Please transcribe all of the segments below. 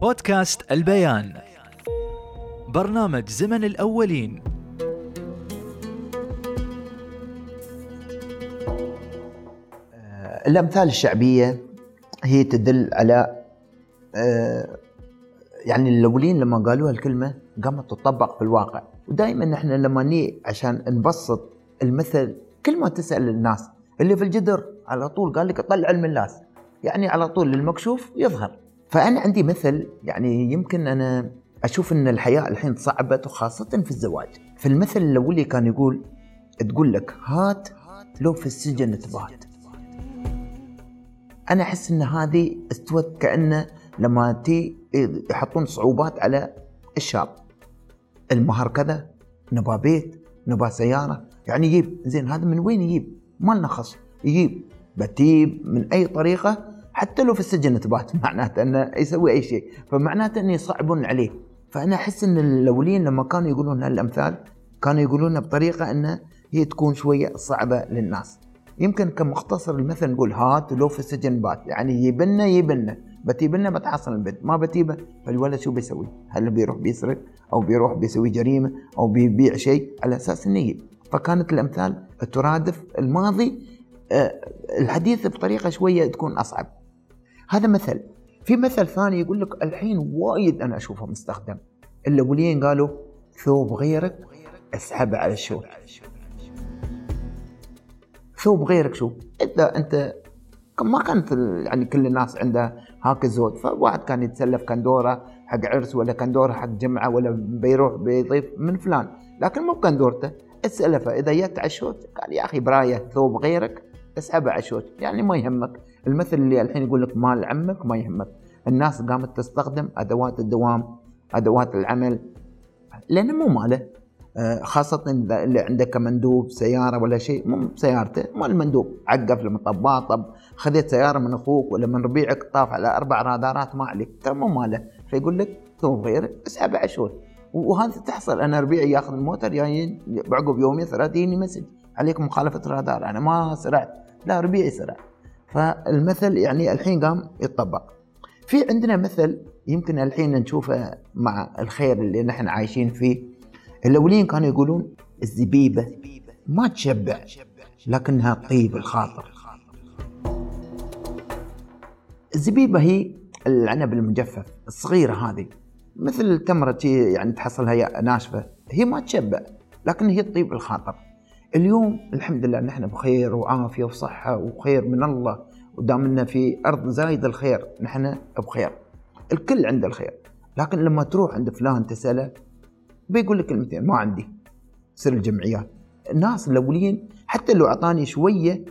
بودكاست البيان. برنامج زمن الأولين. الأمثال الشعبية هي تدل على آه، يعني الأولين لما قالوا الكلمة قامت تطبق في الواقع. ودائما نحن لما ني عشان نبسط المثل كل ما تسأل الناس اللي في الجدر على طول قال لك طلع الملاس يعني على طول المكشوف يظهر. فأنا عندي مثل يعني يمكن أنا أشوف أن الحياة الحين صعبت وخاصة في الزواج. في المثل الأولي كان يقول تقول لك هات لو في السجن تبات. أنا أحس إن هذه استوت كأنه لما تي يحطون صعوبات على الشاب. المهر كذا نبى بيت نبى سيارة. يعني يجيب. زين هذا من وين يجيب؟ ما لنا خص يجيب بتيب من أي طريقة حتى لو في السجن تبات معناته أنه يسوي أي شيء. فمعناته انه يصعبون عليه. فأنا أحس أن الأولين لما كانوا يقولون هالأمثال كانوا يقولونها بطريقة انه هي تكون شوية صعبة للناس. يمكن كمختصر المثل نقول هات لو في السجن بات. يعني يبنا يبنا بتيبنا بتحصل البنت. ما بتيبه. فالولد شو بيسوي؟ هل بيروح بيسرق؟ أو بيروح بيسوي جريمة؟ أو بيبيع شيء؟ على أساس إنه فكانت الأمثال ترادف الماضي الحديث بطريقة شوية تكون أصعب. هذا مثل. في مثل ثاني يقول لك الحين وايد أنا أشوفه مستخدم. الأولين قالوا ثوب غيرك اسحبه على الشوك. ثوب غيرك شو؟ إذا أنت ما كانت يعني كل الناس عندها هاك الزود. فواحد كان يتسلف كندورة حق عرس ولا كندورة حق جمعة ولا بيروح بيضيف من فلان. لكن مو كندورته أسأله. اذا جت عشوت قال يا أخي براية ثوب غيرك اسحبه عشوت يعني ما يهمك. المثل اللي الحين يقول لك مال عمك ما يهمك. الناس قامت تستخدم أدوات الدوام أدوات العمل لأنه مو ماله. آه، خاصة اللي عندك مندوب سيارة ولا شيء مو سيارته مو المندوب. عقف المطبات طب خذيت سيارة من أخوك ولا من ربيعك طاف على أربع رادارات ما عليك. ترى مو ماله. فيقول لك ثم غير اسحب عشور وهذا تحصل. أنا ربيعي ياخذ الموتر جايين بعقب يومين ثلاثة يجيني مسج عليك مخالفة رادار. أنا ما سرعت. لا ربيعي سرع فالمثل يعني الحين قام يتطبق. في عندنا مثل يمكن الحين نشوفه مع الخير اللي نحن عايشين فيه الأولين كانوا يقولون الزبيبة ما تشبع لكنها طيب الخاطر. الزبيبة هي العنب المجفف الصغيرة هذه. مثل التمره يعني تحصلها ناشفة هي ما تشبع لكن هي طيب الخاطر. اليوم الحمد لله نحن بخير وعافية وصحة وخير من الله ودامنا في أرض زايد الخير نحن بخير. الكل عنده الخير لكن لما تروح عند فلان تسأله بيقول لك كلمتين ما عندي. سر الجمعيات. الناس الأولين حتى لو أعطاني شوية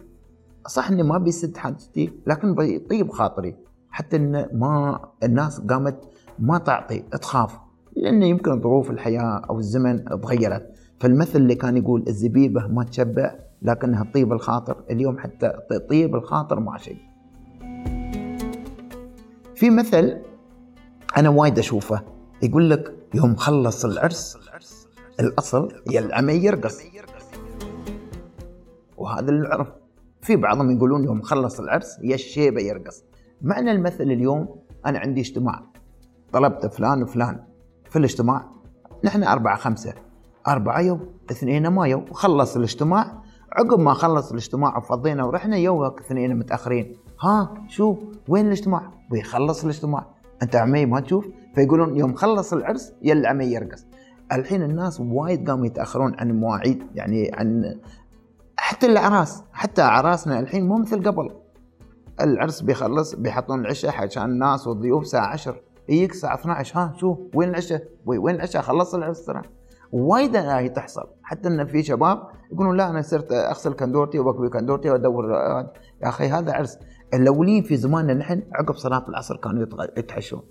صح اني ما بيسد حاجتي لكن بيطيب خاطري. حتى إن ما الناس قامت ما تعطي تخاف. لأنه يمكن ظروف الحياة أو الزمن تغيرت. فالمثل اللي كان يقول الزبيبة ما تشبع لكنها طيب الخاطر. اليوم حتى طيب الخاطر ما شيء. في مثل أنا وايد أشوفه يقول لك يوم خلص العرس الأصل يا العمي يرقص. وهذا اللي نعرف في بعضهم يقولون يوم خلص العرس يا الشيبة يرقص. معنى المثل اليوم أنا عندي اجتماع طلبت فلان وفلان في الاجتماع نحن أربعة خمسة. أربعة يو اثنين ما يو وخلص الاجتماع. عقب ما خلص الاجتماع وفضينا ورحنا يوك اثنين متأخرين. ها شو؟ وين الاجتماع؟ ويخلص الاجتماع. أنت عمي ما تشوف؟ فيقولون يوم خلص العرس يلا عمي يرقص. الحين الناس وايد قاموا يتأخرون عن المواعيد يعني عن حتى الأعراس حتى أعراسنا الحين مو مثل قبل. العرس بيخلص بيحطون العشاء عشان الناس والضيوف الساعة 10 يجيك الساعة 12 ها شو؟ وين العشاء؟ وين العشاء؟ خلص العرس ترى. وايد هي تحصل. حتى إن في شباب يقولون لا أنا صرت أغسل كندورتي وبكوي كندورتي وأدور يا أخي هذا عرس. الاولين في زماننا نحن عقب صلاه العصر كانوا يتحشون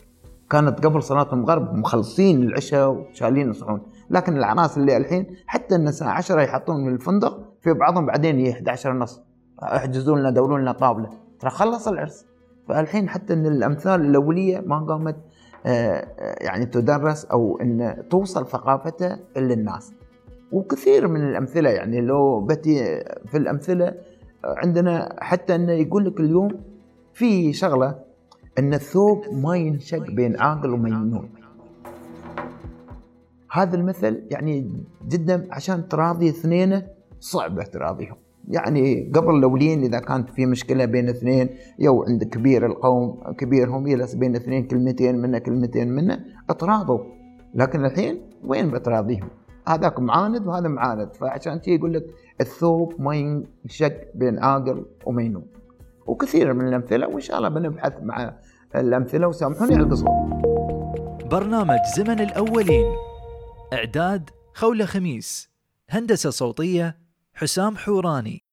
كانت قبل صلاه المغرب مخلصين العشاء وشالين الصحون لكن الاعراس اللي الحين حتى إن الساعة 10 يحطون من الفندق في بعضهم بعدين يجي 11 ونص احجزوا لنا دوروا لنا طاولة. ترى خلص العرس. فالحين حتى إن الأمثال الاوليه ما قامت يعني تدرس أو إن توصل ثقافتها للناس. وكثير من الأمثلة يعني لو بتي في الأمثلة عندنا حتى إنه يقول لك اليوم في شغلة إن الثوب ما ينشق بين عاقل ومجنون. هذا المثل يعني جدا عشان تراضي اثنين صعبة تراضيهم. يعني قبل الأولين إذا كانت في مشكلة بين اثنين يو عند كبير القوم كبيرهم يجلس بين اثنين كلمتين منه كلمتين منه اتراضوا لكن الحين وين بتراضيهم؟ هذاك معاند وهذا معاند فعشان تي يقول لك الثوب ما ينشق بين عاقل ومينون. وكثير من الأمثلة وإن شاء الله بنبحث مع الأمثلة وسامحوني على القصور. برنامج زمن الأولين. إعداد خولة خميس. هندسة صوتية حسام حوراني.